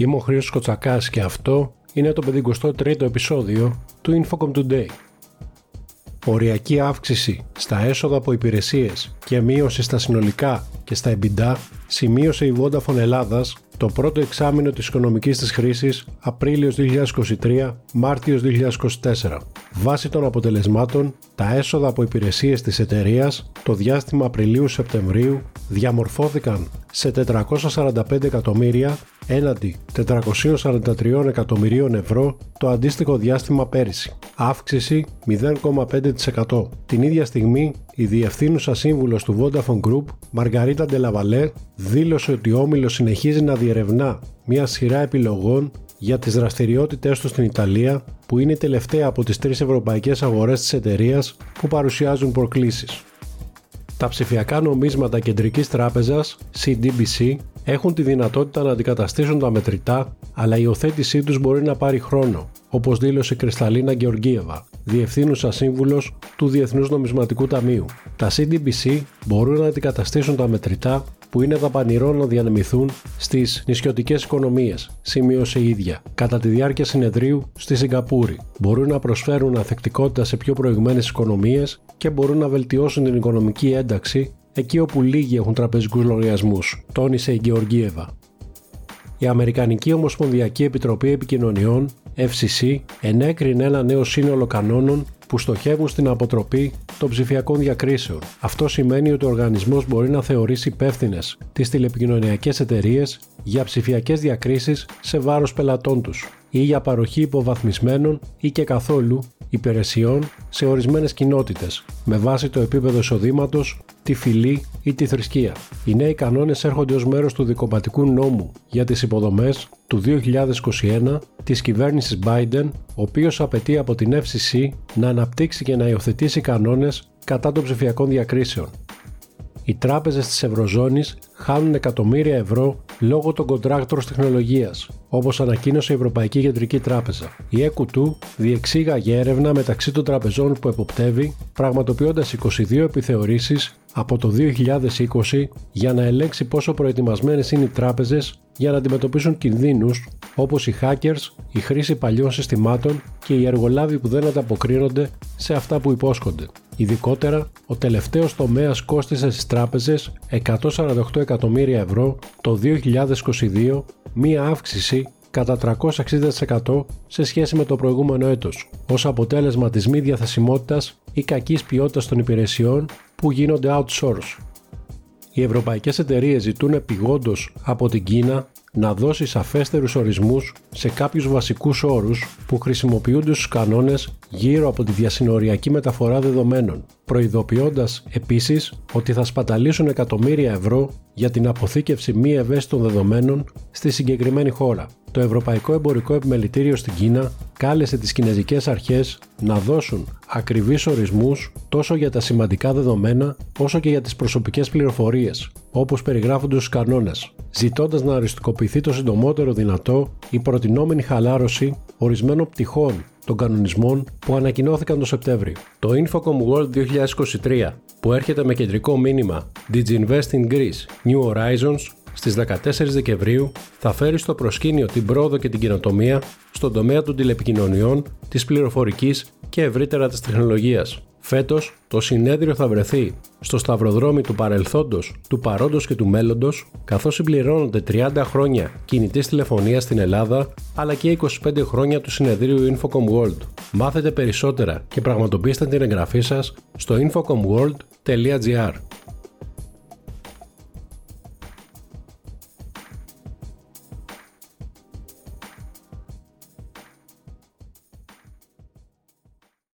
Είμαι ο Χρήστος Κοτσακάς και αυτό είναι το 53ο επεισόδιο του Infocom Today. Οριακή αύξηση στα έσοδα από υπηρεσίες και μείωση στα συνολικά και στα EBITDA σημείωσε η Vodafone Ελλάδας το πρώτο εξάμεινο της οικονομικής της χρήσης Απρίλιος 2023 Μάρτιος 2024. Βάσει των αποτελεσμάτων, τα έσοδα από υπηρεσίες της εταιρείας το διάστημα Απριλίου-Σεπτεμβρίου διαμορφώθηκαν σε 445 εκατομμύρια έναντι 443 εκατομμυρίων ευρώ το αντίστοιχο διάστημα πέρυσι. Αύξηση 0,5%. Την ίδια στιγμή, η διευθύνουσα σύμβουλος του Vodafone Group, Μαργαρίτα Ντελαβαλέ, δήλωσε ότι ο Όμιλος συνεχίζει να διερευνά μια σειρά επιλογών για τις δραστηριότητες του στην Ιταλία, που είναι η τελευταία από τις τρεις ευρωπαϊκές αγορές της εταιρείας που παρουσιάζουν προκλήσεις. Τα ψηφιακά νομίσματα κεντρικής τράπεζας, CDBC, έχουν τη δυνατότητα να αντικαταστήσουν τα μετρητά, αλλά η υιοθέτησή τους μπορεί να πάρει χρόνο, όπως δήλωσε η Κρυσταλίνα Γεωργίεβα, διευθύνουσα σύμβουλος του Διεθνούς Νομισματικού Ταμείου. Τα CDBC μπορούν να αντικαταστήσουν τα μετρητά που είναι δαπανηρό να διανεμηθούν στις νησιωτικές οικονομίες, σημείωσε η ίδια, κατά τη διάρκεια συνεδρίου στη Σιγκαπούρη. Μπορούν να προσφέρουν αθεκτικότητα σε πιο προηγμένες οικονομίες και μπορούν να βελτιώσουν την οικονομική ένταξη εκεί όπου λίγοι έχουν τραπεζικούς λογαριασμούς, τόνισε η Γεωργίευα. Η Αμερικανική Ομοσπονδιακή Επιτροπή Επικοινωνιών, FCC, ενέκρινε ένα νέο σύνολο κανόνων που στοχεύουν στην αποτροπή των ψηφιακών διακρίσεων. Αυτό σημαίνει ότι ο οργανισμός μπορεί να θεωρήσει υπεύθυνες τις τηλεπικοινωνιακές εταιρείες για ψηφιακές διακρίσεις σε βάρος πελατών τους ή για παροχή υποβαθμισμένων ή και καθόλου υπηρεσιών σε ορισμένες κοινότητες με βάση το επίπεδο εισοδήματος, τη φυλή ή τη θρησκεία. Οι νέοι κανόνες έρχονται ως μέρος του δικοπατικού νόμου για τις υποδομές του 2021 της κυβέρνησης Biden, ο οποίος απαιτεί από την FCC να αναπτύξει και να υιοθετήσει κανόνες κατά των ψηφιακών διακρίσεων. Οι τράπεζες της Ευρωζώνης χάνουν εκατομμύρια ευρώ λόγω των κοντράκτρων τεχνολογίας, όπως ανακοίνωσε η Ευρωπαϊκή Κεντρική Τράπεζα. Η EQ2 διεξήγαγε έρευνα μεταξύ των τραπεζών που εποπτεύει, πραγματοποιώντας 22 επιθεωρήσεις από το 2020 για να ελέγξει πόσο προετοιμασμένες είναι οι τράπεζες για να αντιμετωπίσουν κινδύνους όπως οι hackers, η χρήση παλιών συστημάτων και οι εργολάβοι που δεν ανταποκρίνονται σε αυτά που υπόσχονται. Ειδικότερα, ο τελευταίος τομέας κόστισε στις τράπεζες 148 εκατομμύρια ευρώ το 2022, μία αύξηση κατά 360% σε σχέση με το προηγούμενο έτος, ως αποτέλεσμα της μη διαθεσιμότητας ή κακής ποιότητας των υπηρεσιών που γίνονται outsource. Οι ευρωπαϊκές εταιρείες ζητούν επιγόντως από την Κίνα να δώσει σαφέστερους ορισμούς σε κάποιους βασικούς όρους που χρησιμοποιούνται στους κανόνες γύρω από τη διασυνοριακή μεταφορά δεδομένων, προειδοποιώντας επίσης ότι θα σπαταλήσουν εκατομμύρια ευρώ για την αποθήκευση μη ευαίσθητων δεδομένων στη συγκεκριμένη χώρα. Το Ευρωπαϊκό Εμπορικό Επιμελητήριο στην Κίνα κάλεσε τις κινέζικες αρχές να δώσουν ακριβείς ορισμούς τόσο για τα σημαντικά δεδομένα όσο και για τις προσωπικές πληροφορίες, όπως περιγράφονται στους κανόνες, ζητώντας να αριστικοποιηθεί το συντομότερο δυνατό η προτινόμενη χαλάρωση ορισμένων πτυχών των κανονισμών που ανακοινώθηκαν το Σεπτέμβριο. Το Infocom World 2023 που έρχεται με κεντρικό μήνυμα Diginvest in Greece New Horizons στις 14 Δεκεμβρίου θα φέρει στο προσκήνιο την πρόοδο και την καινοτομία στον τομέα των τηλεπικοινωνιών, της πληροφορικής και ευρύτερα της τεχνολογίας. Φέτος, το συνέδριο θα βρεθεί στο σταυροδρόμι του παρελθόντος, του παρόντος και του μέλλοντος, καθώς συμπληρώνονται 30 χρόνια κινητής τηλεφωνίας στην Ελλάδα, αλλά και 25 χρόνια του συνεδρίου Infocom World. Μάθετε περισσότερα και πραγματοποιήστε την εγγραφή σας στο infocomworld.gr.